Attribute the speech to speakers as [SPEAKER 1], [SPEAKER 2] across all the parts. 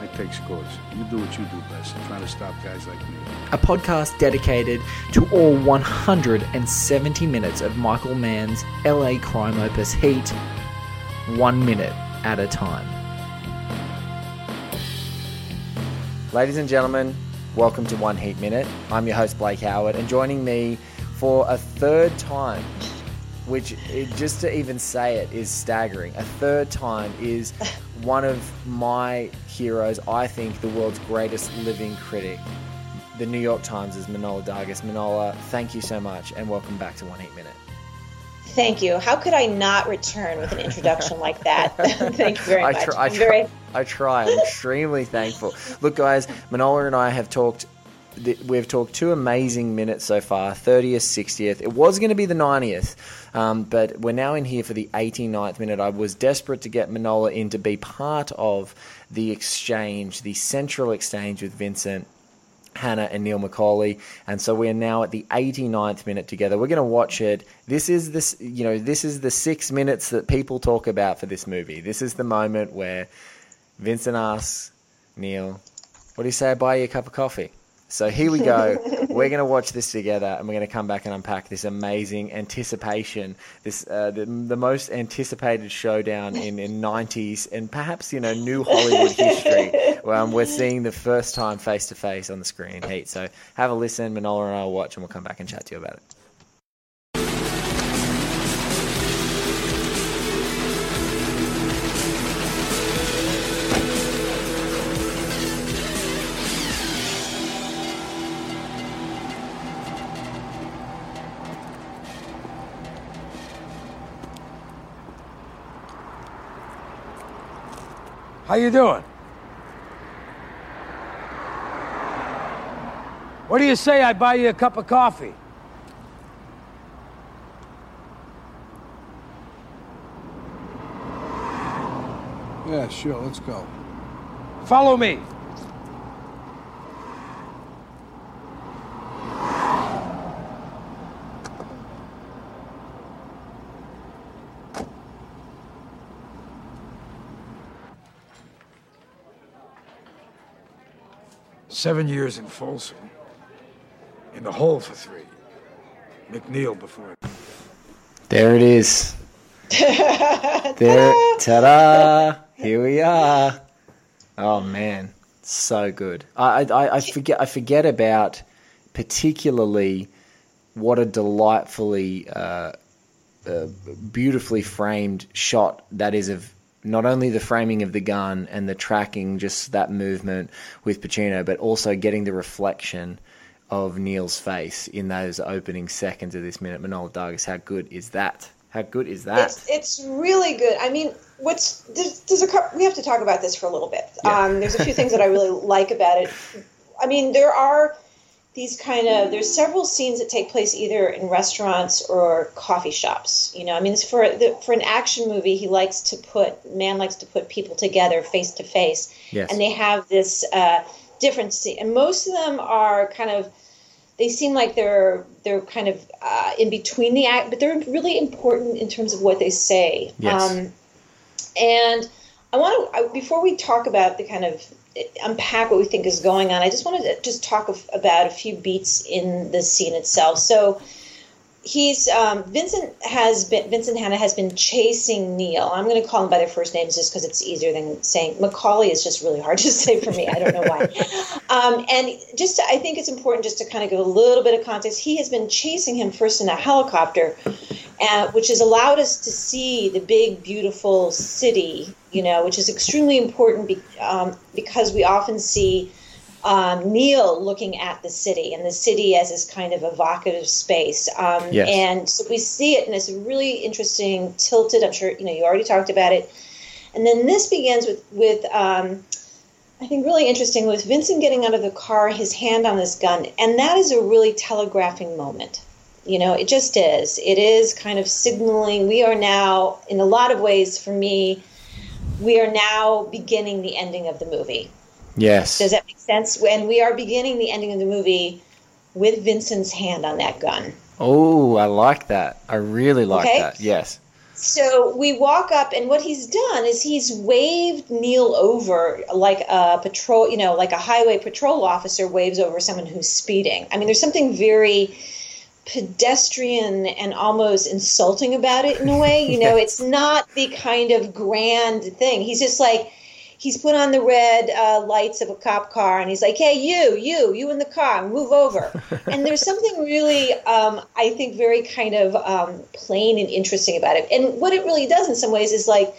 [SPEAKER 1] I take scores. You do what you do best. trying to stop guys like me.
[SPEAKER 2] a podcast dedicated to all 170 minutes of Michael Mann's LA crime opus Heat, one minute at a time. Ladies and gentlemen, welcome to One Heat Minute. I'm your host, Blake Howard, and joining me for a third time, which just to even say it is staggering. A third time is one of my heroes, I think the world's greatest living critic, the New York Times is Manohla Dargis. Manohla, thank you so much and welcome back to One Heat Minute.
[SPEAKER 3] Thank you. How could I not return with an introduction like that? Thank you very
[SPEAKER 2] I,
[SPEAKER 3] much.
[SPEAKER 2] I,
[SPEAKER 3] I'm
[SPEAKER 2] tr-
[SPEAKER 3] very
[SPEAKER 2] I try. I'm extremely thankful. Look, guys, Manohla and I have talked. Th- We've talked two amazing minutes so far 30th, 60th. It was going to be the 90th, um, but we're now in here for the 89th minute. I was desperate to get Manohla in to be part of the exchange, the central exchange with Vincent. Hanna and Neil McCauley, and so we are now at the 89th minute together. We're going to watch it. This is this, you know, this is the six minutes that people talk about for this movie. This is the moment where Vincent asks Neil, "What do you say? I buy you a cup of coffee." So here we go. We're going to watch this together, and we're going to come back and unpack this amazing anticipation, this uh, the, the most anticipated showdown in, in 90s and perhaps you know new Hollywood history. Um, we're seeing the first time face to face on the screen. Heat. So have a listen. Manohla and I will watch, and we'll come back and chat to you about it.
[SPEAKER 4] How you doing? What do you say I buy you a cup of coffee?
[SPEAKER 1] Yeah, sure. Let's go.
[SPEAKER 4] Follow me. Seven years in Folsom. In the hole for three. McNeil before.
[SPEAKER 2] There it is. there, ta-da! Here we are. Oh man, so good. I, I, I forget. I forget about particularly what a delightfully, uh, uh, beautifully framed shot that is of not only the framing of the gun and the tracking, just that movement with Pacino, but also getting the reflection of Neil's face in those opening seconds of this minute. Manohla Dargis, how good is that? How good is that?
[SPEAKER 3] it's it's really good. I mean, what's there's, there's a we have to talk about this for a little bit.
[SPEAKER 2] Yeah.
[SPEAKER 3] Um, there's a few things that I really like about it. I mean, there are these kind of there's several scenes that take place either in restaurants or coffee shops. You know, I mean, it's for the, for an action movie, he likes to put Mann likes to put people together face to face,
[SPEAKER 2] Yes.
[SPEAKER 3] and they have this uh, different scene, and most of them are kind of they seem like they're they're kind of uh, in between the act, but they're really important in terms of what they say.
[SPEAKER 2] Yes.
[SPEAKER 3] Um, and I want to before we talk about the kind of unpack what we think is going on. I just wanted to just talk of, about a few beats in the scene itself. So he's um, Vincent has been Vincent Hanna has been chasing Neil. I'm going to call him by their first names just because it's easier than saying McCauley is just really hard to say for me. I don't know why. um, and just to, I think it's important just to kind of give a little bit of context. He has been chasing him first in a helicopter, uh, which has allowed us to see the big beautiful city. You know, which is extremely important be, um, because we often see um, Neil looking at the city and the city as this kind of evocative space. Um,
[SPEAKER 2] Yes.
[SPEAKER 3] And so we see it in this really interesting, tilted. I'm sure you know you already talked about it. And then this begins with with um, I think really interesting with Vincent getting out of the car, his hand on this gun, and that is a really telegraphing moment. You know, it just is. It is kind of signaling we are now, in a lot of ways, for me, we are now beginning the ending of the movie.
[SPEAKER 2] Yes.
[SPEAKER 3] Does that make sense? When we are beginning the ending of the movie with Vincent's hand on that gun.
[SPEAKER 2] Oh, I like that. I really like
[SPEAKER 3] Okay.
[SPEAKER 2] that. Yes.
[SPEAKER 3] So we walk up, and what he's done is he's waved Neil over like a patrol, you know, like a highway patrol officer waves over someone who's speeding. I mean, there's something very pedestrian and almost insulting about it in a way. You know, it's not the kind of grand thing. He's just like, he's put on the red uh, lights of a cop car and he's like, hey, you, you, you in the car, move over. and there's something really, um, I think, very kind of um, plain and interesting about it. And what it really does in some ways is like,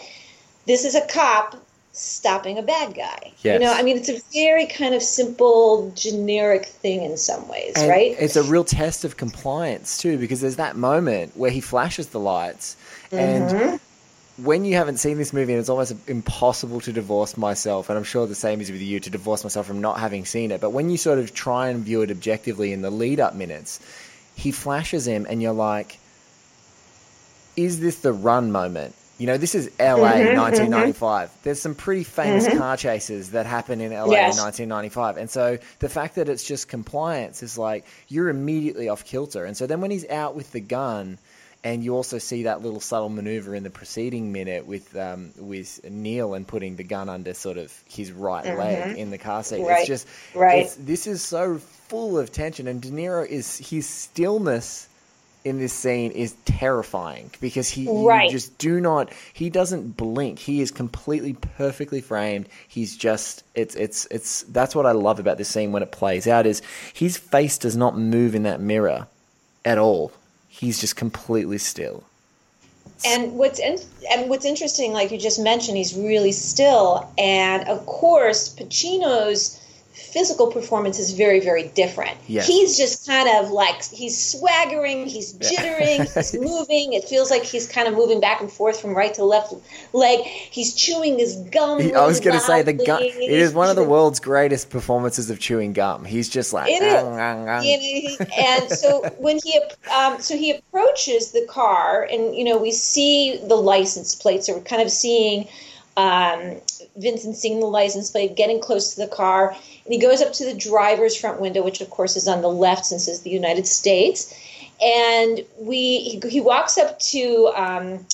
[SPEAKER 3] this is a cop stopping a bad guy. You know, I mean, it's a very kind of simple, generic thing in some ways,
[SPEAKER 2] And
[SPEAKER 3] right?
[SPEAKER 2] It's a real test of compliance too, because there's that moment where he flashes the lights,
[SPEAKER 3] Mm-hmm.
[SPEAKER 2] and when you haven't seen this movie, and it's almost impossible to divorce myself, and I'm sure the same is with you to divorce myself from not having seen it. But when you sort of try and view it objectively in the lead-up minutes, he flashes him, and you're like, "Is this the run moment?" You know, this is LA
[SPEAKER 3] Mm-hmm,
[SPEAKER 2] 1995. There's some pretty famous car chases that happen in LA
[SPEAKER 3] Yes.
[SPEAKER 2] in 1995. And so the fact that it's just compliance is like you're immediately off kilter. And so then when he's out with the gun, and you also see that little subtle maneuver in the preceding minute with um, with Neil and putting the gun under sort of his right leg in the car seat.
[SPEAKER 3] Mm-hmm. Right.
[SPEAKER 2] It's just
[SPEAKER 3] Right.
[SPEAKER 2] It's, this is so full of tension, and De Niro is his stillness in this scene is terrifying because he you
[SPEAKER 3] Right.
[SPEAKER 2] just do not he doesn't blink. He is completely perfectly framed. He's just it's it's it's that's what i love about this scene when it plays out is his face does not move in that mirror at all. He's just completely still.
[SPEAKER 3] And what's in, and what's interesting, like you just mentioned, he's really still, and of course, Pacino's physical performance is very, very different.
[SPEAKER 2] Yes.
[SPEAKER 3] He's just kind of like he's swaggering, he's jittering, he's moving. It feels like he's kind of moving back and forth from right to left leg. He's chewing his gum.
[SPEAKER 2] He- i was going to say the gum it is one of the world's greatest performances of chewing gum he's just like
[SPEAKER 3] It is.
[SPEAKER 2] "Ang, ang, ang."
[SPEAKER 3] You know, and so when he um, so he approaches the car, and you know we see the license plate. So we're kind of seeing um, Vincent seeing the license plate, getting close to the car, and he goes up to the driver's front window, which of course is on the left since it's the United States. And we he, he walks up to um,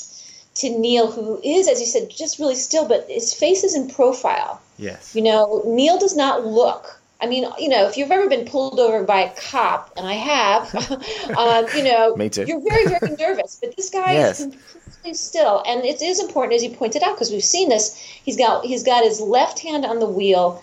[SPEAKER 3] to Neil, who is, as you said, just really still, but his face is in profile.
[SPEAKER 2] yes
[SPEAKER 3] You know, Neil does not look. I mean, you know, if you've ever been pulled over by a cop, and I have, um, you know,
[SPEAKER 2] Me too.
[SPEAKER 3] you're very, very nervous. But this guy
[SPEAKER 2] Yes.
[SPEAKER 3] is completely still, and it is important, as you pointed out, because we've seen this. He's got he's got his left hand on the wheel,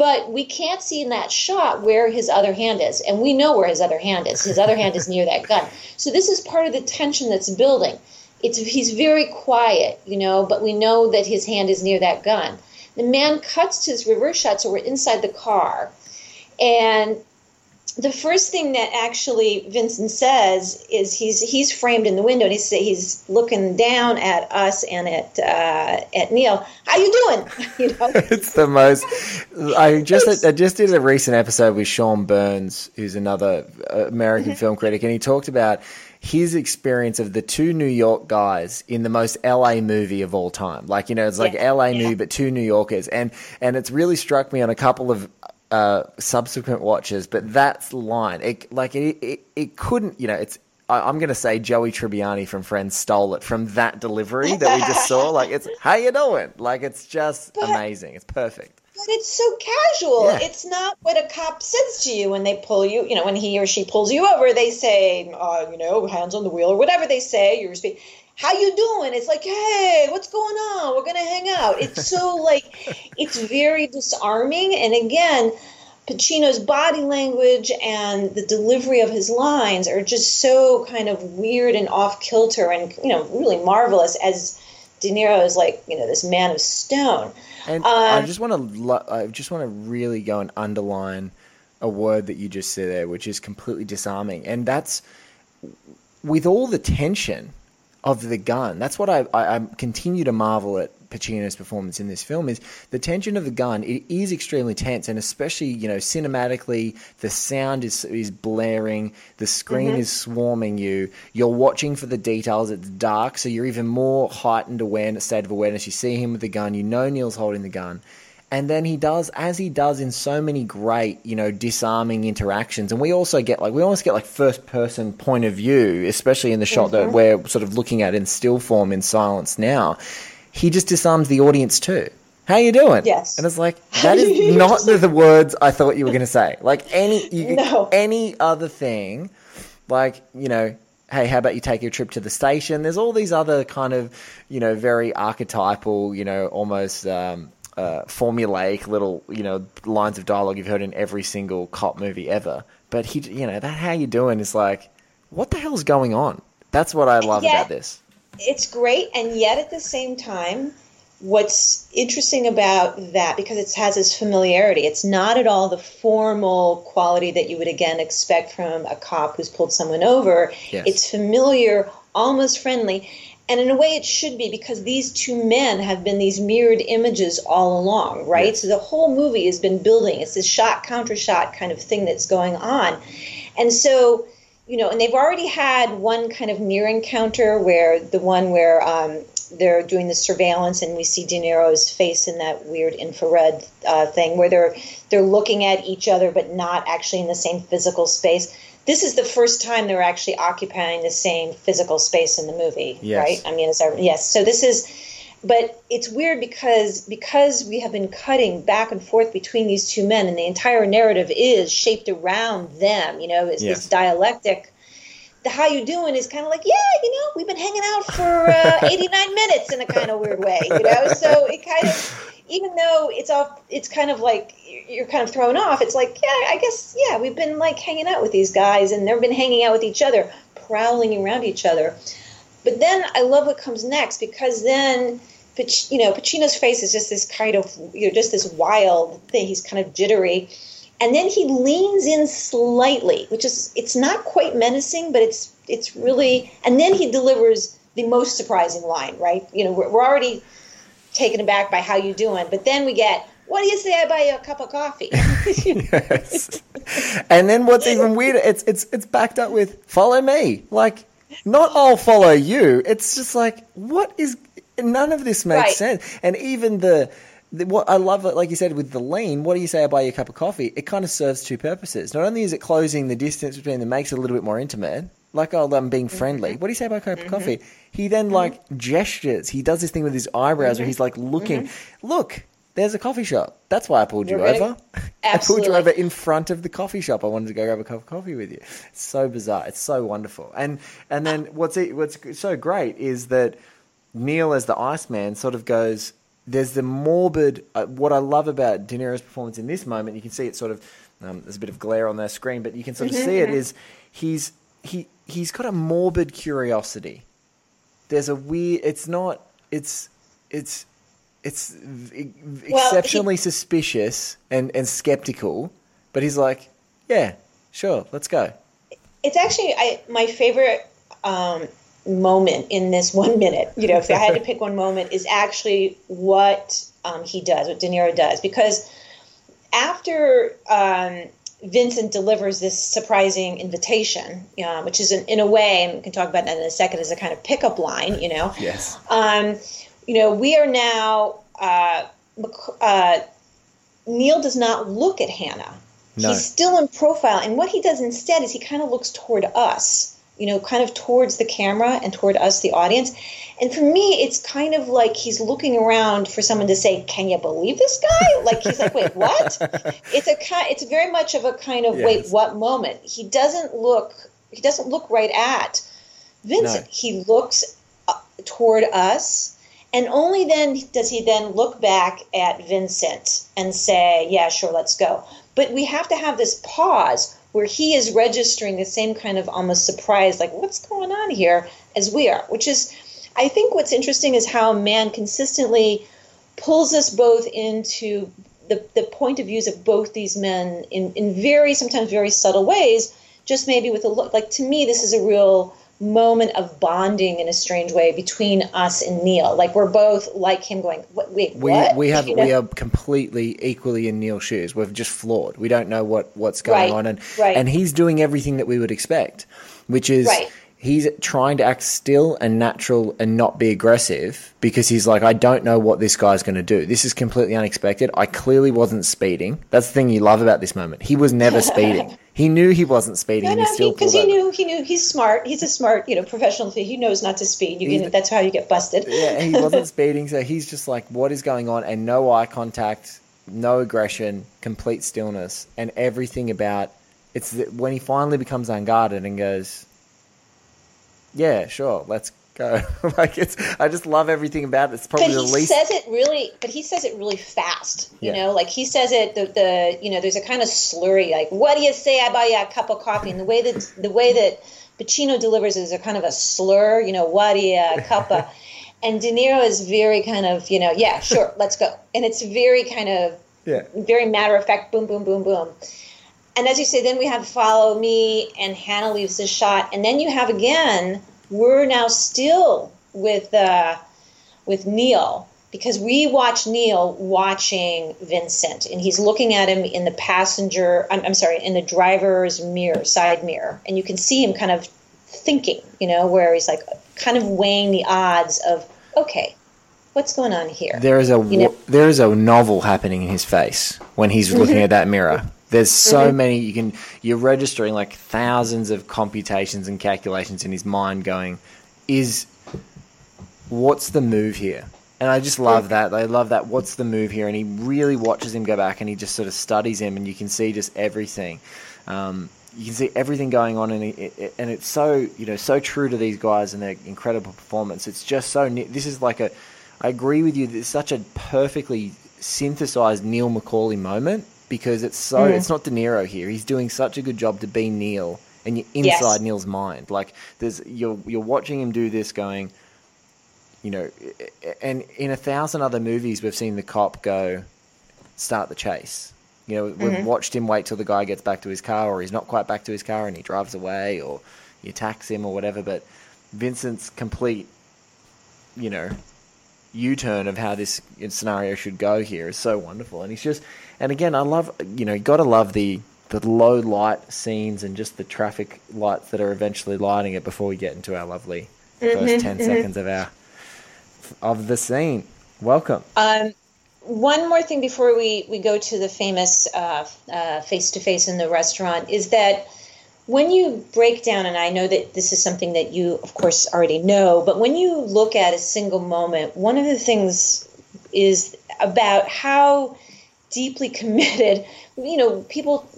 [SPEAKER 3] but we can't see in that shot where his other hand is, and we know where his other hand is. His other hand is near that gun. So this is part of the tension that's building. It's he's very quiet, you know, but we know that his hand is near that gun. The Mann cuts to his reverse shot, so we're inside the car. And the first thing that actually Vincent says is he's he's framed in the window and he's he's looking down at us and at uh, at Neil. How you doing? you know,
[SPEAKER 2] it's the most. I just I just did a recent episode with Sean Burns, who's another uh, American film critic, and he talked about his experience of the two New York guys in the most LA movie of all time. Like you know, it's like
[SPEAKER 3] Yeah,
[SPEAKER 2] LA movie, but two New Yorkers, and and it's really struck me on a couple of. Uh, subsequent watches, but that's line. It like it, it, it couldn't, you know. It's I, I'm going to say Joey Tribbiani from Friends stole it from that delivery that we just saw. Like it's how you doing? Like it's just
[SPEAKER 3] But-
[SPEAKER 2] amazing. It's perfect.
[SPEAKER 3] but it's so casual.
[SPEAKER 2] Yeah.
[SPEAKER 3] It's not what a cop says to you when they pull you. You know, when he or she pulls you over, they say, uh, you know, hands on the wheel or whatever they say. You're speaking. How you doing? It's like, hey, what's going on? We're gonna hang out. It's so like, it's very disarming. And again, Pacino's body language and the delivery of his lines are just so kind of weird and off kilter, and you know, really marvelous. As De Niro is like, you know, this man of stone.
[SPEAKER 2] And I
[SPEAKER 3] Um,
[SPEAKER 2] just want to, I just want to really go and underline a word that you just said there, which is completely disarming, and that's with all the tension of the gun. That's what I, I, I continue to marvel at Pacino's performance in this film is the tension of the gun. It is extremely tense, and especially you know cinematically, the sound is is blaring, the screen mm-hmm. is swarming you. You're watching for the details. It's dark, so you're even more heightened awareness, state of awareness. You see him with the gun. You know Neil's holding the gun. And then he does, as he does in so many great, you know, disarming interactions. And we also get like, we almost get like first person point of view, especially in the shot that we're sort of looking at in still form in silence now. He just disarms the audience too. How you doing?
[SPEAKER 3] Yes.
[SPEAKER 2] And it's like, that is not the, the words I thought you were going to say. Like any, you,
[SPEAKER 3] No.
[SPEAKER 2] any other thing, like, you know, hey, how about you take your trip to the station? There's all these other kind of, you know, very archetypal, you know, almost um, uh, formulaic little, you know, lines of dialogue you've heard in every single cop movie ever. But he, you know, that how you doing is like, what the hell's going on? That's what I love
[SPEAKER 3] Yeah.
[SPEAKER 2] about this.
[SPEAKER 3] it's great and yet at the same time what's interesting about that because it has this familiarity it's not at all the formal quality that you would again expect from a cop who's pulled someone over
[SPEAKER 2] Yes.
[SPEAKER 3] it's familiar almost friendly and in a way it should be because these two men have been these mirrored images all along right
[SPEAKER 2] Yes.
[SPEAKER 3] so the whole movie has been building it's this shot counter shot kind of thing that's going on and so you know, and they've already had one kind of near encounter where the one where um, they're doing the surveillance and we see De Niro's face in that weird infrared uh, thing where they're they're looking at each other but not actually in the same physical space. This is the first time they're actually occupying the same physical space in the movie,
[SPEAKER 2] Yes.
[SPEAKER 3] right? I mean, is that, yes. So this is, but it's weird because because we have been cutting back and forth between these two men, and the entire narrative is shaped around them. You know, it's
[SPEAKER 2] Yes.
[SPEAKER 3] this dialectic. The how you doing is kind of like, yeah, you know, we've been hanging out for uh, 89 minutes in a kind of weird way, you know. So it kind of, even though it's off, it's kind of like you're kind of thrown off. It's like, yeah, I guess, yeah, we've been like hanging out with these guys, and they've been hanging out with each other, prowling around each other. But then I love what comes next because then, you know, Pacino's face is just this kind of, you know, just this wild thing. He's kind of jittery. And then he leans in slightly, which is, it's not quite menacing, but it's, it's really, and then he delivers the most surprising line, right? You know, we're, we're already taken aback by how you doing, but then we get, what do you say I buy you a cup of coffee?
[SPEAKER 2] Yes. and then what's even weirder, it's it's it's backed up with follow me. Like not I'll follow you. It's just like what is none of this makes
[SPEAKER 3] Right.
[SPEAKER 2] sense. And even the, the what I love it, like you said, with the lean, what do you say I buy you a cup of coffee? It kind of serves two purposes. Not only is it closing the distance between them, makes it a little bit more intimate. Like oh, I'm being friendly. Mm-hmm. What do you say about a cup of mm-hmm. coffee? He then mm-hmm. like gestures. He does this thing with his eyebrows where he's like looking. Look, there's a coffee shop. That's why I pulled you
[SPEAKER 3] We're gonna-
[SPEAKER 2] over. I pulled you over in front of the coffee shop. I wanted to go grab a cup of coffee with you. It's so bizarre. It's so wonderful. And and then what's it, what's so great is that Neil as the Iceman sort of goes. There's the morbid. Uh, what I love about De Niro's performance in this moment, you can see it sort of. Um, there's a bit of glare on their screen, but you can sort of see it. Is he's he he's got a morbid curiosity. There's a weird. It's not. It's it's it's
[SPEAKER 3] Well,
[SPEAKER 2] exceptionally suspicious and, and skeptical, but he's like, yeah, sure, let's go.
[SPEAKER 3] it's actually I, my favorite um, moment in this one minute. You know, if I had to pick one moment, is actually what um, he does, what De Niro does, because after um, Vincent delivers this surprising invitation, uh, which is in, in a way, and we can talk about that in a second, as a kind of pickup line. You know,
[SPEAKER 2] Yes.
[SPEAKER 3] um, you know, we are now. Uh, uh, Neil does not look at Hanna.
[SPEAKER 2] No.
[SPEAKER 3] He's still in profile, and what he does instead is he kind of looks toward us. You know, kind of towards the camera and toward us, the audience. And for me, it's kind of like he's looking around for someone to say, "Can you believe this guy?" Like he's like, "Wait, what?" It's a kind. It's very much of a kind of wait, what moment? He doesn't look. He doesn't look right at Vincent.
[SPEAKER 2] No.
[SPEAKER 3] He looks uh, toward us, and only then does he then look back at Vincent and say, "Yeah, sure, let's go." But we have to have this pause where he is registering the same kind of almost surprise, like what's going on here, as we are. Which is, I think, what's interesting is how Mann consistently pulls us both into the, the point of views of both these men in, in very sometimes very subtle ways just maybe with a look like to me this is a real moment of bonding in a strange way between us and Neil. Like we're both like him going, what, wait,
[SPEAKER 2] We
[SPEAKER 3] what?
[SPEAKER 2] we have
[SPEAKER 3] You know?
[SPEAKER 2] we are completely equally in Neil's shoes. We're just flawed. We don't know what what's going
[SPEAKER 3] Right,
[SPEAKER 2] on, and
[SPEAKER 3] right.
[SPEAKER 2] and he's doing everything that we would expect, which is
[SPEAKER 3] Right.
[SPEAKER 2] he's trying to act still and natural and not be aggressive because he's like, I don't know what this guy's going to do. This is completely unexpected. I clearly wasn't speeding. That's the thing you love about this moment. He was never speeding. He knew he wasn't speeding,
[SPEAKER 3] No, no, because he
[SPEAKER 2] over.
[SPEAKER 3] knew he knew he's smart. He's a smart, you know, professional. He knows not to speed. You can, that's how you get busted.
[SPEAKER 2] yeah, he wasn't speeding, so he's just like, what is going on? And no eye contact, no aggression, complete stillness, and everything about it's the, when he finally becomes unguarded and goes, yeah, sure, let's go. like it's, I just love everything about it. It's probably
[SPEAKER 3] but
[SPEAKER 2] the
[SPEAKER 3] he
[SPEAKER 2] least.
[SPEAKER 3] says it really but he says it really fast you
[SPEAKER 2] Yeah.
[SPEAKER 3] know like he says it the, the you know there's a kind of slurry like what do you say i buy you a cup of coffee and the way that the way that Pacino delivers is a kind of a slur you know what do you a cup of and De Niro is very kind of you know yeah sure let's go and it's very kind of
[SPEAKER 2] yeah,
[SPEAKER 3] very matter of fact boom boom boom boom and as you say then we have follow me and hanna leaves the shot and then you have again we're now still with uh, with neil because we watch neil watching vincent and he's looking at him in the passenger I'm, I'm sorry in the driver's mirror side mirror and you can see him kind of thinking you know where he's like kind of weighing the odds of okay what's going on here
[SPEAKER 2] there is a
[SPEAKER 3] You know-
[SPEAKER 2] there is a novel happening in his face when he's looking at that mirror. There's so many you can you're registering like thousands of computations and calculations in his mind going is what's the move here? And I just love that. I love that. What's the move here? And he really watches him go back, and he just sort of studies him, and you can see just everything. Um, you can see everything going on, and it, it, and it's so you know so true to these guys and their incredible performance. It's just so. This is like a. I agree with you. It's such a perfectly synthesized Neil McCauley moment because it's so. Mm. It's not De Niro here. He's doing such a good job to be Neil, and you're
[SPEAKER 3] Yes.
[SPEAKER 2] inside Neil's mind. Like there's you're you're watching him do this, going you know, and in a thousand other movies, we've seen the cop go start the chase. You know, we've mm-hmm. watched him wait till the guy gets back to his car, or he's not quite back to his car and he drives away, or he attacks him, or whatever. But Vincent's complete, you know, U turn of how this scenario should go here is so wonderful. And he's just, and again, I love, you know, you got to love the the low light scenes and just the traffic lights that are eventually lighting it before we get into our lovely 1st mm-hmm, 10 mm-hmm. seconds of our of the scene. Welcome.
[SPEAKER 3] Um, one more thing before we, we go to the famous face to face in the restaurant is that when you break down, and I know that this is something that you, of course, already know, but when you look at a single moment, one of the things is about how deeply committed, you know, people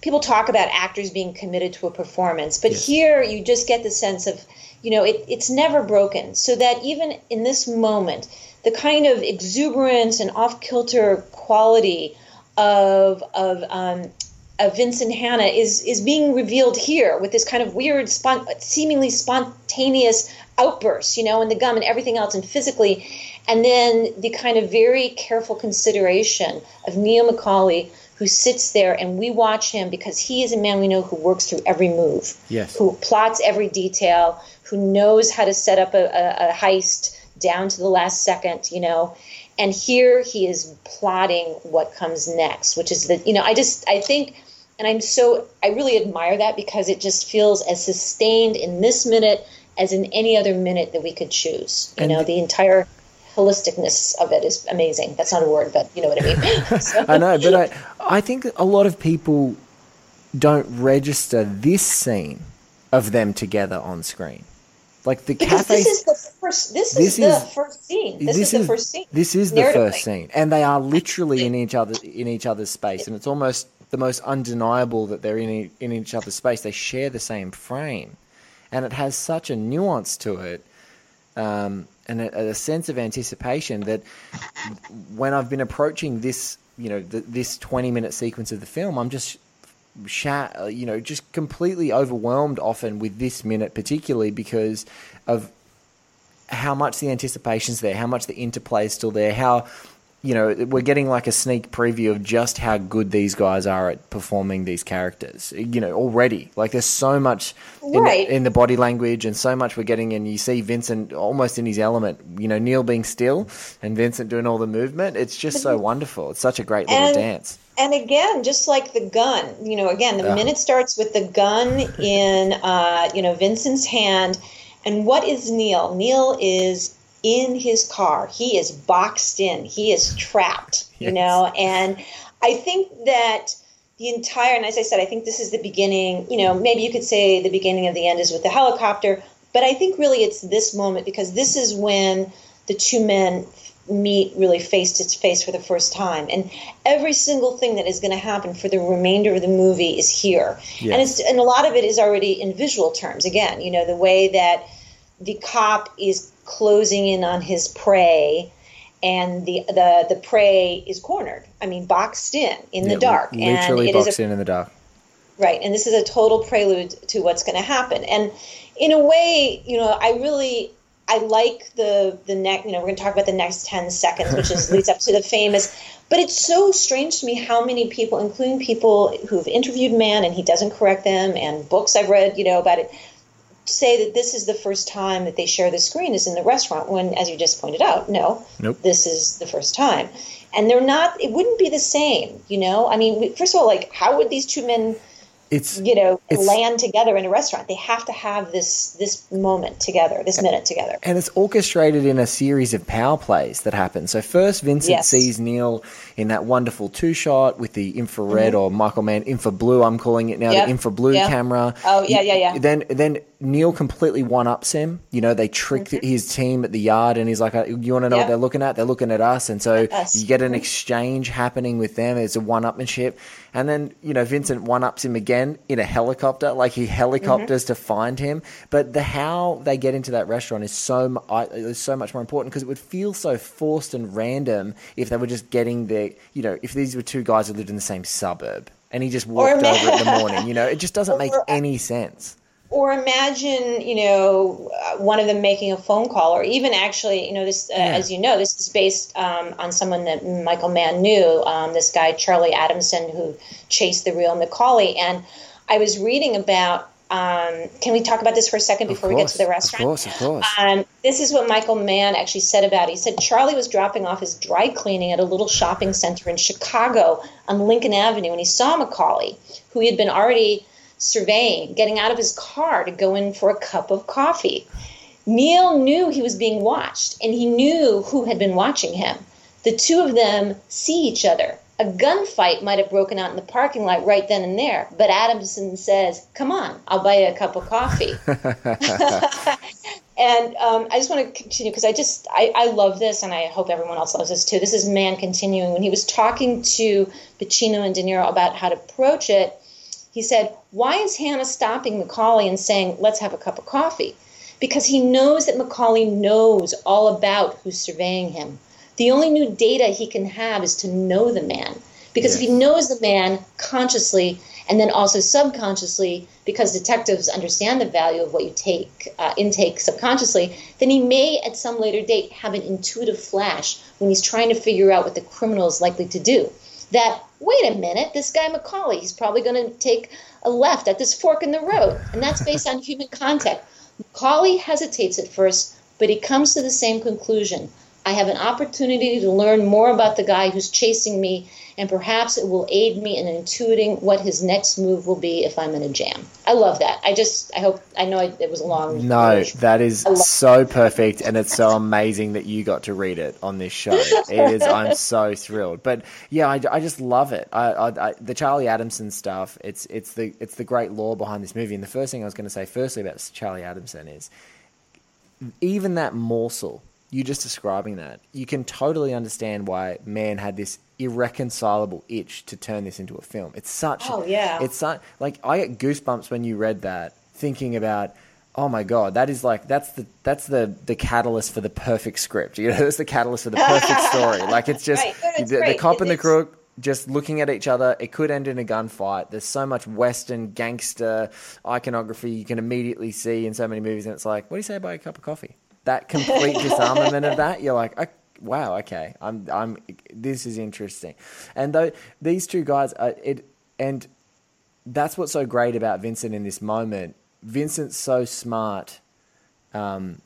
[SPEAKER 3] people talk about actors being committed to a performance, but here you just get the sense of, you know, it, it's never broken. So that even in this moment, the kind of exuberance and off kilter quality of of um, of Vincent Hanna is is being revealed here with this kind of weird, spon- seemingly spontaneous outburst, you know, and the gum and everything else, and physically, and then the kind of very careful consideration of Neil McCauley, who sits there and we watch him because he is a man we know who works through every move,
[SPEAKER 2] Yes.
[SPEAKER 3] who plots every detail, who knows how to set up a, a, a heist down to the last second, you know. And here he is plotting what comes next, which is that, you know, I just, I think, and I'm so, I really admire that because it just feels as sustained in this minute as in any other minute that we could choose. You
[SPEAKER 2] And
[SPEAKER 3] know,
[SPEAKER 2] the-
[SPEAKER 3] the entire holisticness of it is amazing. That's not a word, but you know what I mean. So-
[SPEAKER 2] I know, but I I think a lot of people don't register this scene of them together on screen. Like the
[SPEAKER 3] because
[SPEAKER 2] cafe
[SPEAKER 3] this is the first, this,
[SPEAKER 2] This
[SPEAKER 3] is the first scene. This, is the first scene.
[SPEAKER 2] This is the first scene, and they are literally in each other in each other's space, and it's almost the most undeniable that they're in in each other's space. They share the same frame, and it has such a nuance to it, um, and a, a sense of anticipation that when I've been approaching this, you know, th this twenty minute sequence of the film, I'm just you know, just completely overwhelmed often with this minute, particularly because of how much the anticipation's there, how much the interplay is still there, how you know, we're getting like a sneak preview of just how good these guys are at performing these characters. You know, already like there's so much in,
[SPEAKER 3] Right.
[SPEAKER 2] the, in the body language and so much we're getting, and you see Vincent almost in his element. You know, Neil being still and Vincent doing all the movement. It's just so wonderful. It's such a great little
[SPEAKER 3] And-
[SPEAKER 2] dance.
[SPEAKER 3] and again, just like the gun, you know, again, the minute starts with the gun in, uh, you know, Vincent's hand. And what is Neil? Neil is in his car. He is boxed in. He is trapped, you know. And I think that the entire, and as I said, I think this is the beginning, you know, maybe you could say the beginning of the end is with the helicopter. But I think really it's this moment because this is when the two men meet really face to face for the first time and every single thing that is going to happen for the remainder of the movie is here and it's and a lot of it is already in visual terms again you know the way that the cop is closing in on his prey and the the the prey is cornered i mean boxed in in
[SPEAKER 2] Yeah,
[SPEAKER 3] the dark
[SPEAKER 2] literally
[SPEAKER 3] and it is a
[SPEAKER 2] boxed in in the dark.
[SPEAKER 3] Right, and this is a total prelude to what's going to happen. And in a way, you know, I really I like the the next. You know, we're going to talk about the next ten seconds, which is leads up to the famous. But it's so strange to me how many people, including people who've interviewed Mann and he doesn't correct them, and books I've read, you know, about it, say that this is the first time that they share the screen is in the restaurant. When, as you just pointed out, no,
[SPEAKER 2] Nope.
[SPEAKER 3] this is the first time. And they're not. It wouldn't be the same, you know. I mean, first of all, like, how would these two men
[SPEAKER 2] It's
[SPEAKER 3] you know
[SPEAKER 2] It's-
[SPEAKER 3] land together in a restaurant they have to have this this moment together this minute together
[SPEAKER 2] and it's orchestrated in a series of power plays that happen. So first, Vincent
[SPEAKER 3] Yes.
[SPEAKER 2] sees Neil in that wonderful two shot with the infrared or Michael Mann infra blue. I'm calling it now
[SPEAKER 3] Mm-hmm. Yep.
[SPEAKER 2] the infra blue
[SPEAKER 3] Yep.
[SPEAKER 2] camera.
[SPEAKER 3] Oh, yeah, yeah, yeah.
[SPEAKER 2] Then then Neil completely one ups him. You know, they trick his team at the yard, and he's like, uh, "You want to know what they're looking at? They're looking at us." And so
[SPEAKER 3] Us.
[SPEAKER 2] you get an exchange happening with them. It's a one upmanship, and then you know Vincent one ups him again in a helicopter. Like he helicopters
[SPEAKER 3] Mm-hmm.
[SPEAKER 2] to find him. But the how they get into that restaurant is so is so much more important because it would feel so forced and random if they were just getting there. You know, if these were two guys who lived in the same suburb. And he just walked over in the morning. You know, it just doesn't make any sense.
[SPEAKER 3] Or imagine you know uh, one of them making a phone call or even actually you know this uh, as you know this is based um, on someone that michael mann knew um, this guy charlie adamson who chased the real mccauley and i was reading about um, can we talk about this for a second before we get to the restaurant
[SPEAKER 2] Of course, of course.
[SPEAKER 3] Um, this is what Michael Mann actually said about it. He said Charlie was dropping off his dry cleaning at a little shopping center in Chicago on Lincoln Avenue, and he saw McCauley, who he had been already surveying, getting out of his car to go in for a cup of coffee. Neil knew he was being watched, and he knew who had been watching him. The two of them see each other. A gunfight might have broken out in the parking lot right then and there, but Adamson says, Come on, I'll buy you a cup of coffee. And um, I just want to continue because I just I, I love this, and I hope everyone else loves this too. This is Mann continuing when he was talking to Pacino and De Niro about how to approach it. He said, "Why is Hanna stopping McCauley and saying, let's have a cup of coffee?" Because he knows that McCauley knows all about who's surveying him. The only new data he can have is to know the man. Because if he knows the man consciously and then also subconsciously, because detectives understand the value of what you take uh, intake subconsciously, then he may at some later date have an intuitive flash when he's trying to figure out what the criminal is likely to do. That wait a minute, this guy McCauley, he's probably going to take a left at this fork in the road, and that's based on human contact. McCauley hesitates at first, but he comes to the same conclusion. I have an opportunity to learn more about the guy who's chasing me, and perhaps it will aid me in intuiting what his next move will be if I'm in a jam. I love that. I just, I hope, I know it was a long.
[SPEAKER 2] No, that is so perfect, and it's so amazing that you got to read it on this show. It is. I'm so thrilled. But yeah, I, I just love it. I, I, I, the Charlie Adamson stuff. It's it's the it's the great lore behind this movie. And the first thing I was going to say, firstly about Charlie Adamson is even that morsel. You just describing that, you can totally understand why Mann had this irreconcilable itch to turn this into a film. It's such.
[SPEAKER 3] Oh, yeah.
[SPEAKER 2] It's such like I get goosebumps when you read that, thinking about oh my god, that is like that's the that's the the catalyst for the perfect script. You know, that's the catalyst for the perfect story. Like it's just
[SPEAKER 3] Right, no,
[SPEAKER 2] the, the cop and the crook just looking at each other. It could end in a gunfight. There's so much Western gangster iconography you can immediately see in so many movies, and it's like, what do you say about a cup of coffee? That complete disarmament of that, you're like, wow, okay, I'm I'm this is interesting, and though these two guys are it and that's what's so great about Vincent in this moment. Vincent's so smart. Um,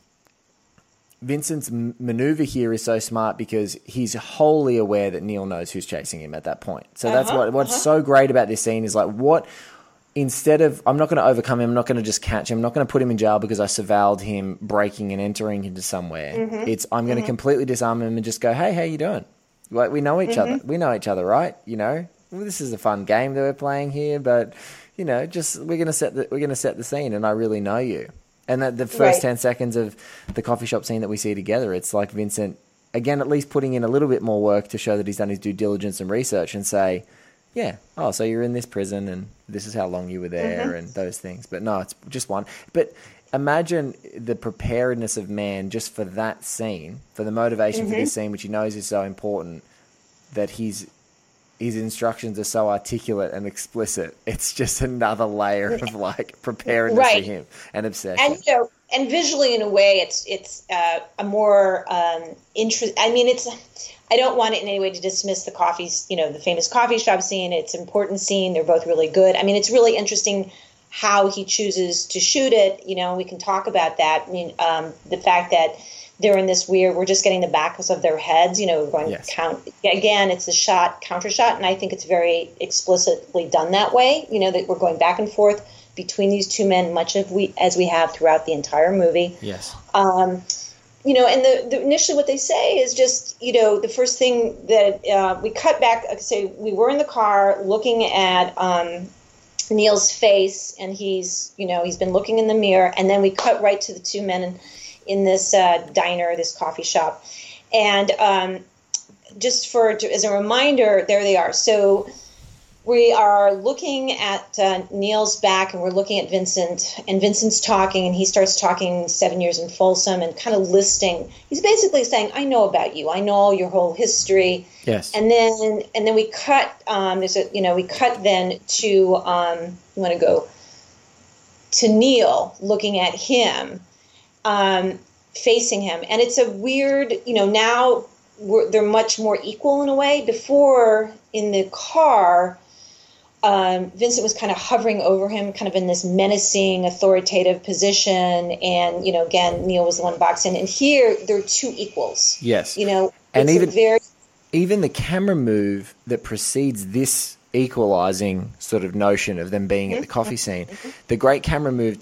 [SPEAKER 2] Vincent's m- maneuver here is so smart because he's wholly aware that Neil knows who's chasing him at that point. So that's
[SPEAKER 3] Uh-huh,
[SPEAKER 2] what what's so great about this scene is like what instead of I'm not going to overcome him, I'm not going to just catch him, I'm not going to put him in jail because I surveilled him breaking and entering into somewhere.
[SPEAKER 3] Mm-hmm.
[SPEAKER 2] It's I'm going to completely disarm him and just go, hey, how you doing? Like we know each
[SPEAKER 3] Mm-hmm.
[SPEAKER 2] other, we know each other, right? You know, well, this is a fun game that we're playing here, but you know, just we're going to set the we're going to set the scene, and I really know you. And that the first
[SPEAKER 3] Right.
[SPEAKER 2] ten seconds of the coffee shop scene that we see together, it's like Vincent again, at least putting in a little bit more work to show that he's done his due diligence and research, and say, yeah, oh, so you're in this prison, and this is how long you were there, and those things. But no, it's just one. But imagine the preparedness of Mann just for that scene, for the motivation for this scene, which he knows is so important, that he's his instructions are so articulate and explicit. It's just another layer of like preparedness
[SPEAKER 3] Right.
[SPEAKER 2] for him and obsession.
[SPEAKER 3] and you know, and visually in a way, it's it's uh, a more um, interest. I mean, it's. I don't want it in any way to dismiss the coffees, you know, the famous coffee shop scene. It's an important scene. They're both really good. I mean, it's really interesting how he chooses to shoot it. You know, we can talk about that. I mean, um, the fact that they're in this weird. We're just getting the backs of their heads. You know, going
[SPEAKER 2] Yes.
[SPEAKER 3] count again. It's a shot counter shot, and I think it's very explicitly done that way. You know, that we're going back and forth between these two men, much of we as we have throughout the entire movie
[SPEAKER 2] yes.
[SPEAKER 3] um, you know, and the, the initially what they say is just, you know, the first thing that uh, we cut back. Say we were in the car looking at um, Neil's face, and he's, you know, he's been looking in the mirror, and then we cut right to the two men in, in this uh, diner, this coffee shop, and um, just for as a reminder, there they are. So we are looking at uh, Neil's back and we're looking at Vincent, and Vincent's talking, and he starts talking seven years in Folsom and kind of listing. He's basically saying, "I know about you. I know your whole history."
[SPEAKER 2] Yes.
[SPEAKER 3] And then and then we cut. Um, there's a you know we cut then to um, you want to go to Neil looking at him, um, facing him, and it's a weird you know now we're, they're much more equal in a way. Before in the car, um, Vincent was kind of hovering over him, kind of in this menacing, authoritative position, and you know again Neil was the one boxing, and here they're two equals.
[SPEAKER 2] Yes.
[SPEAKER 3] You know,
[SPEAKER 2] And
[SPEAKER 3] it's a
[SPEAKER 2] even-
[SPEAKER 3] very
[SPEAKER 2] even the camera move that precedes this equalizing sort of notion of them being at the coffee scene, the great camera move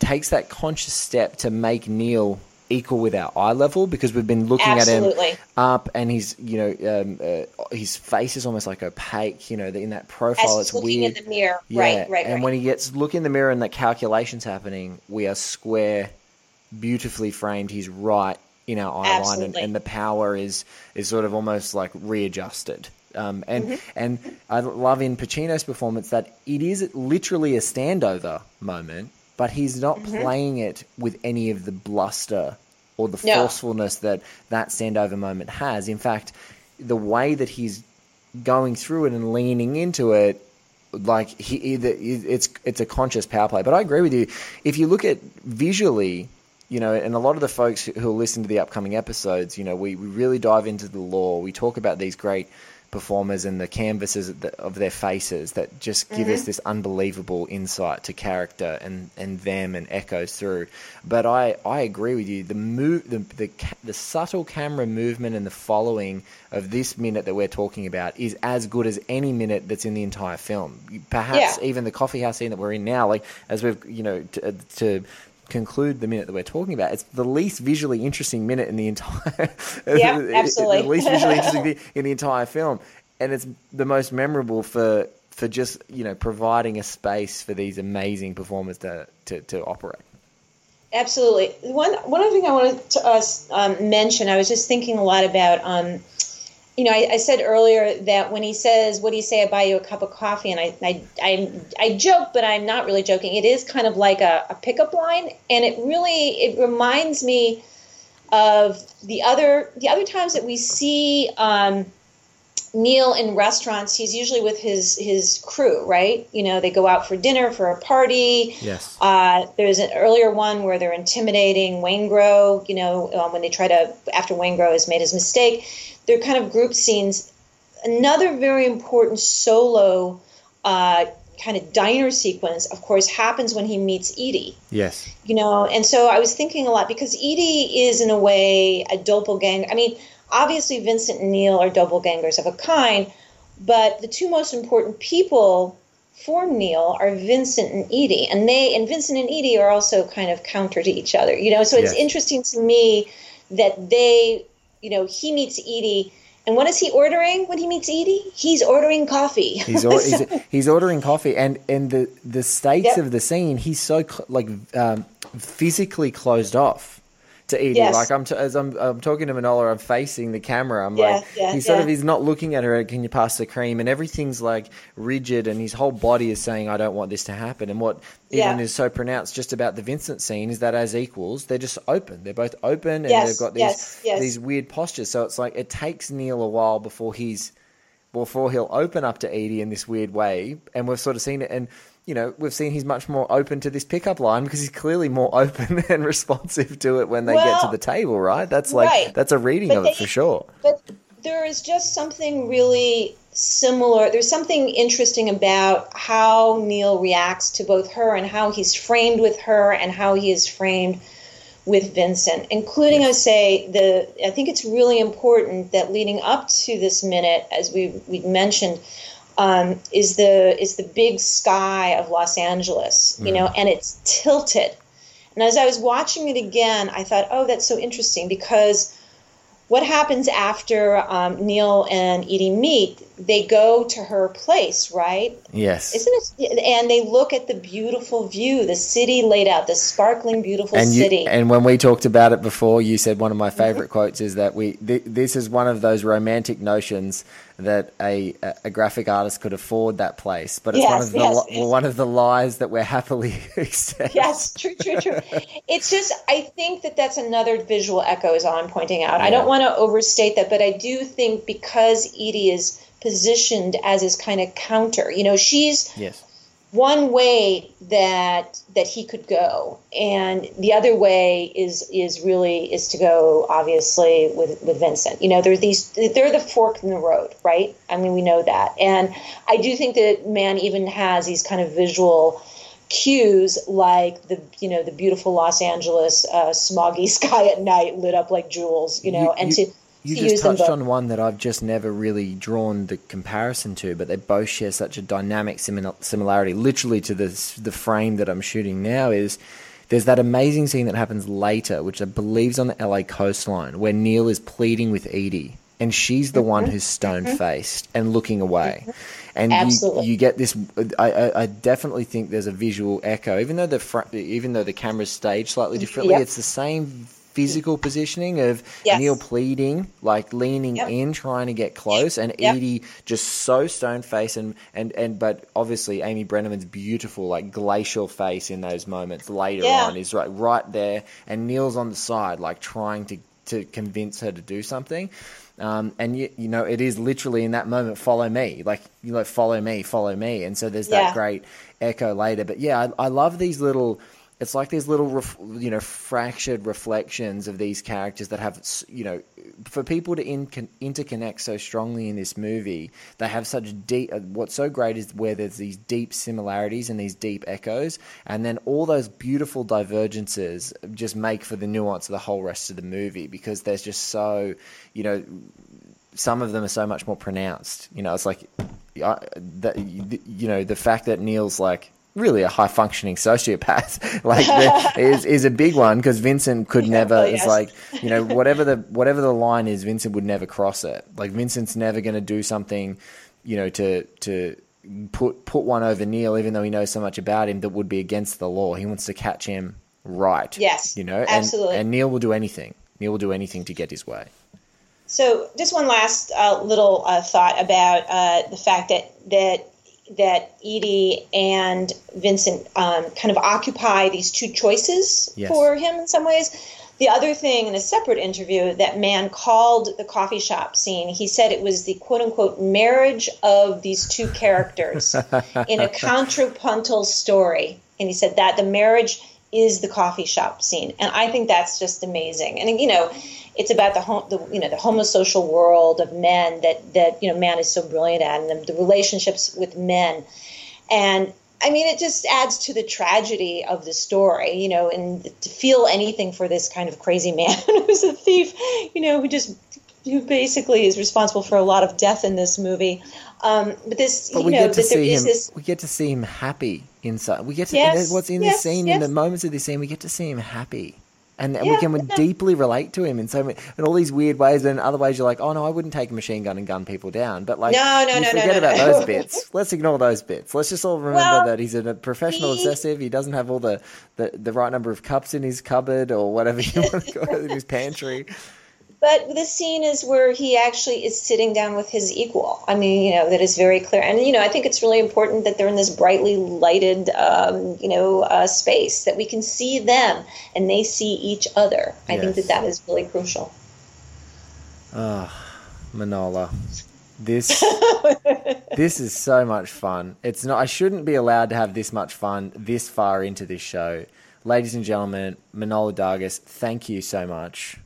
[SPEAKER 2] takes that conscious step to make Neil equal with our eye level because we've been looking at him up and he's you know um, uh, his face is almost like opaque you know in that profile it's
[SPEAKER 3] looking
[SPEAKER 2] weird
[SPEAKER 3] in the mirror.
[SPEAKER 2] yeah.
[SPEAKER 3] Right, right,
[SPEAKER 2] and
[SPEAKER 3] right.
[SPEAKER 2] when he gets look in the mirror and the calculations happening we are square beautifully framed he's right in our eye line and, and the power is is sort of almost like readjusted um, and
[SPEAKER 3] Mm-hmm.
[SPEAKER 2] and I love in Pacino's performance that it is literally a standover moment, but he's not
[SPEAKER 3] Mm-hmm.
[SPEAKER 2] playing it with any of the bluster or the
[SPEAKER 3] No.
[SPEAKER 2] forcefulness that that standover moment has. In fact, the way that he's going through it and leaning into it, like he either it's it's a conscious power play. But I agree with you. If you look at visually, you know, and a lot of the folks who will listen to the upcoming episodes, you know, we, we really dive into the lore. We talk about these great performers and the canvases of the- of their faces that just give us mm-hmm. this unbelievable insight to character and, and them and echoes through. But I, I agree with you. The move, the, the the subtle camera movement and the following of this minute that we're talking about is as good as any minute that's in the entire film. Perhaps
[SPEAKER 3] Yeah.
[SPEAKER 2] even the coffee house scene that we're in now, like as we've you know uh, to, to conclude the minute that we're talking about, it's the least visually interesting minute in the entire.
[SPEAKER 3] Yeah,
[SPEAKER 2] the
[SPEAKER 3] absolutely.
[SPEAKER 2] least visually interesting in the entire film, and it's the most memorable for for just you know providing a space for these amazing performers to to, to operate.
[SPEAKER 3] Absolutely. One one other thing I wanted to uh, um, mention, I was just thinking a lot about. Um, you know, I, I said earlier that when he says, "What do you say? I buy you a cup of coffee," and I, I, I, I joke, but I'm not really joking. It is kind of like a, a pickup line, and it really it reminds me of the other the other times that we see um, Neil in restaurants, he's usually with his his crew, right? You know, they go out for dinner for a party.
[SPEAKER 2] Yes.
[SPEAKER 3] Uh, there's an earlier one where they're intimidating Waingro. You know, um, when they try to after Waingro has made his mistake, they're kind of group scenes. Another very important solo uh, kind of diner sequence, of course, happens when he meets Edie.
[SPEAKER 2] Yes.
[SPEAKER 3] You know, and so I was thinking a lot because Edie is in a way a doppelganger. I mean obviously Vincent and Neil are doppelgangers of a kind, but the two most important people for Neil are Vincent and Edie, and they and Vincent and Edie are also kind of counter to each other. You know, so it's
[SPEAKER 2] Yes.
[SPEAKER 3] interesting to me that they, you know, he meets Edie. And what is he ordering when he meets Edie? He's ordering coffee.
[SPEAKER 2] He's, or, he's he's ordering coffee, and and the the states
[SPEAKER 3] Yep.
[SPEAKER 2] of the scene, he's so cl- like um, physically closed off to Edie.
[SPEAKER 3] Yes.
[SPEAKER 2] Like I'm t- as I'm I'm talking to Manohla, I'm facing the camera. I'm
[SPEAKER 3] Yeah,
[SPEAKER 2] like
[SPEAKER 3] yeah,
[SPEAKER 2] he's sort
[SPEAKER 3] yeah.
[SPEAKER 2] of he's not looking at her. Can you pass the cream? And everything's like rigid, and his whole body is saying, "I don't want this to happen." And what even
[SPEAKER 3] Yeah.
[SPEAKER 2] is so pronounced just about the Vincent scene is that as equals, they're just open. They're both open, and
[SPEAKER 3] Yes,
[SPEAKER 2] they've got these
[SPEAKER 3] yes.
[SPEAKER 2] these weird postures. So it's like it takes Neil a while before he's before he'll open up to Edie in this weird way, and we've sort of seen it, and you know we've seen he's much more open to this pickup line because he's clearly more open and responsive to it when they get to the table, right? That's like
[SPEAKER 3] right.
[SPEAKER 2] that's a reading
[SPEAKER 3] But
[SPEAKER 2] of
[SPEAKER 3] they-
[SPEAKER 2] it for sure.
[SPEAKER 3] But there is just something really similar. There's something interesting about how Neil reacts to both her and how he's framed with her and how he is framed with Vincent, including I say the I think it's really important that leading up to this minute, as we we mentioned, um, is the is the big sky of Los Angeles, you know, and it's tilted. And as I was watching it again, I thought, oh, that's so interesting because what happens after um, Neil and Edie meet? They go to her place, right?
[SPEAKER 2] Yes,
[SPEAKER 3] Isn't it? And they look at the beautiful view, the city laid out, the sparkling, beautiful
[SPEAKER 2] and you,
[SPEAKER 3] city.
[SPEAKER 2] and when we talked about it before, you said one of my favorite quotes is that we th- this is one of those romantic notions that a, a graphic artist could afford that place, but it's one of the
[SPEAKER 3] yes,
[SPEAKER 2] li- one of the lies that we're happily accepting.
[SPEAKER 3] yes, true, true, true. it's just, I think that that's another visual echo, is all I'm pointing out. I don't want to overstate that, but I do think because Edie is positioned as his kind of counter, you know, she's
[SPEAKER 2] Yes.
[SPEAKER 3] One way that that he could go and the other way is is really is to go obviously with with Vincent. You know there's these they're the fork in the road right? I mean we know that. And I do think that Mann even has these kind of visual cues like the you know the beautiful Los Angeles uh, smoggy sky at night lit up like jewels you know and to
[SPEAKER 2] you just touched on one that I've just never really drawn the comparison to, but they both share such a dynamic simil- similarity. Literally to the the frame that I'm shooting now is there's that amazing scene that happens later, which I believe is on the LA coastline, where Neil is pleading with Edie, and she's the one who's stone faced and looking away. And you, you get this. I, I, I definitely think there's a visual echo, even though the fr- even though the camera's staged slightly differently.
[SPEAKER 3] Yep.
[SPEAKER 2] It's the same physical positioning of
[SPEAKER 3] Yes.
[SPEAKER 2] Neil pleading, like leaning
[SPEAKER 3] Yep.
[SPEAKER 2] in, trying to get close, and
[SPEAKER 3] Yep.
[SPEAKER 2] Edie just so stone faced and, and and but obviously Amy Brenneman's beautiful like glacial face in those moments later
[SPEAKER 3] Yeah.
[SPEAKER 2] on is right right there, and Neil's on the side like trying to to convince her to do something. Um, and you, you know it is literally in that moment follow me like you know follow me follow me and so there's that
[SPEAKER 3] Yeah.
[SPEAKER 2] great echo later but yeah I, I love these little it's like these little ref, you know fractured reflections of these characters that have you know for people to in, interconnect so strongly in this movie they have such deep uh, what's so great is where there's these deep similarities and these deep echoes and then all those beautiful divergences just make for the nuance of the whole rest of the movie because there's just so you know some of them are so much more pronounced. You know, it's like, I, you know, the fact that Neil's like really a high functioning sociopath, like is is a big one because Vincent could never.
[SPEAKER 3] well,
[SPEAKER 2] It's
[SPEAKER 3] yes.
[SPEAKER 2] like you know whatever the whatever the line is, Vincent would never cross it. Like Vincent's never going to do something, you know, to to put put one over Neil, even though he knows so much about him that would be against the law. He wants to catch him right.
[SPEAKER 3] Yes,
[SPEAKER 2] you know, and,
[SPEAKER 3] absolutely.
[SPEAKER 2] And Neil will do anything. Neil will do anything to get his way.
[SPEAKER 3] So, just one last uh, little uh, thought about uh, the fact that that that Edie and Vincent um, kind of occupy these two choices
[SPEAKER 2] Yes.
[SPEAKER 3] for him in some ways. The The other thing in a separate interview that Mann called the coffee shop scene, he said it was the quote unquote marriage of these two characters in a contrapuntal story. And he said that the marriage is the coffee shop scene. And I think that's just amazing. And, you know, it's about the, home, the you know the homosocial world of men that that you know Mann is so brilliant at and the, the relationships with men and I mean, it just adds to the tragedy of the story, you know, and to feel anything for this kind of crazy man who's a thief, you know, who just who basically is responsible for a lot of death in this movie. Um, but this,
[SPEAKER 2] but
[SPEAKER 3] you
[SPEAKER 2] we
[SPEAKER 3] know,
[SPEAKER 2] get to
[SPEAKER 3] that there
[SPEAKER 2] see
[SPEAKER 3] is
[SPEAKER 2] him.
[SPEAKER 3] this.
[SPEAKER 2] We get to see him happy inside. We get to
[SPEAKER 3] Yes,
[SPEAKER 2] what's in
[SPEAKER 3] yes,
[SPEAKER 2] this scene.
[SPEAKER 3] yes.
[SPEAKER 2] In the moments of this scene, we get to see him happy. And, and we can
[SPEAKER 3] no.
[SPEAKER 2] deeply relate to him in so many, in all these weird ways. And in other ways, you're like, oh no, I wouldn't take a machine gun and gun people down. But like,
[SPEAKER 3] No, no, no,
[SPEAKER 2] forget
[SPEAKER 3] no,
[SPEAKER 2] about
[SPEAKER 3] no.
[SPEAKER 2] those bits. Let's ignore those bits. Let's just all remember
[SPEAKER 3] Well,
[SPEAKER 2] that he's a professional
[SPEAKER 3] he-
[SPEAKER 2] obsessive. He doesn't have all the, the, the right number of cups in his cupboard or whatever you want to call it in his pantry.
[SPEAKER 3] But the scene is where he actually is sitting down with his equal. I mean, you know, that is very clear. And, you know, I think it's really important that they're in this brightly lighted, um, you know, uh, space that we can see them and they see each other. I think that that is really crucial.
[SPEAKER 2] Ah Manohla. This this is so much fun. It's not I shouldn't be allowed to have this much fun this far into this show. Ladies and gentlemen, Manohla Dargis, thank you so much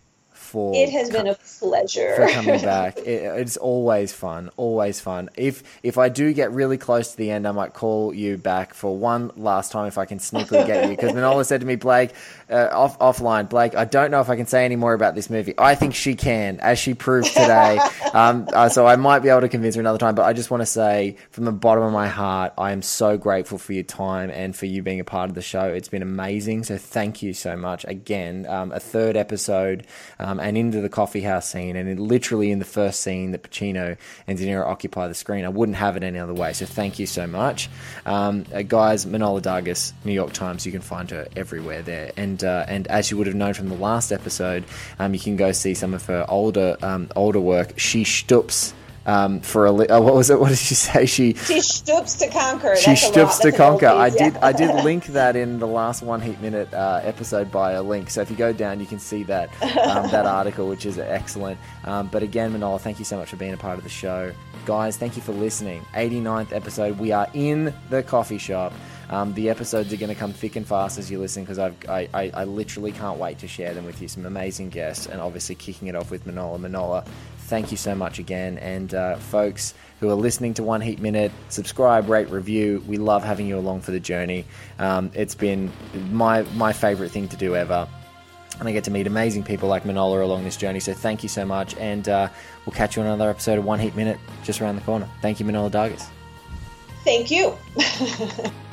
[SPEAKER 2] for
[SPEAKER 3] It has been a pleasure.
[SPEAKER 2] for coming back. It, it's always fun, always fun. If if I do get really close to the end, I might call you back for one last time if I can sneakily get you. Because Manohla said to me, Blake, uh, off offline, Blake, I don't know if I can say any more about this movie. I think she can, as she proved today. um, uh, so I might be able to convince her another time. But I just want to say, from the bottom of my heart, I am so grateful for your time and for you being a part of the show. It's been amazing. So thank you so much again. Um, a third episode um, and into the coffee house scene, and it, literally in the first scene that Pacino and De Niro occupy the screen. I wouldn't have it any other way. So thank you so much, um, uh, guys. Manohla Dargis, New York Times. You can find her everywhere there, and uh, and as you would have known from the last episode, um, you can go see some of her older um, older work. She stoops. Um, for a li- uh, what was it? What did she say? She
[SPEAKER 3] She stoops to conquer.
[SPEAKER 2] she
[SPEAKER 3] That's
[SPEAKER 2] stoops to conquer. I did. I did link that in the last one heat minute uh, episode by a link. So if you go down, you can see that um, that article, which is excellent. Um, but again, Manohla, thank you so much for being a part of the show, guys. Thank you for listening. 89th episode. We are in the coffee shop. Um, the episodes are going to come thick and fast as you listen because I, I, I literally can't wait to share them with you. Some amazing guests, and obviously kicking it off with Manohla. Manohla, thank you so much again. And uh, folks who are listening to One Heat Minute, subscribe, rate, review. We love having you along for the journey. Um, it's been my my favorite thing to do ever. And I get to meet amazing people like Manohla along this journey. So thank you so much. And uh, we'll catch you on another episode of One Heat Minute just around the corner. Thank you, Manohla Dargis.
[SPEAKER 3] Thank you.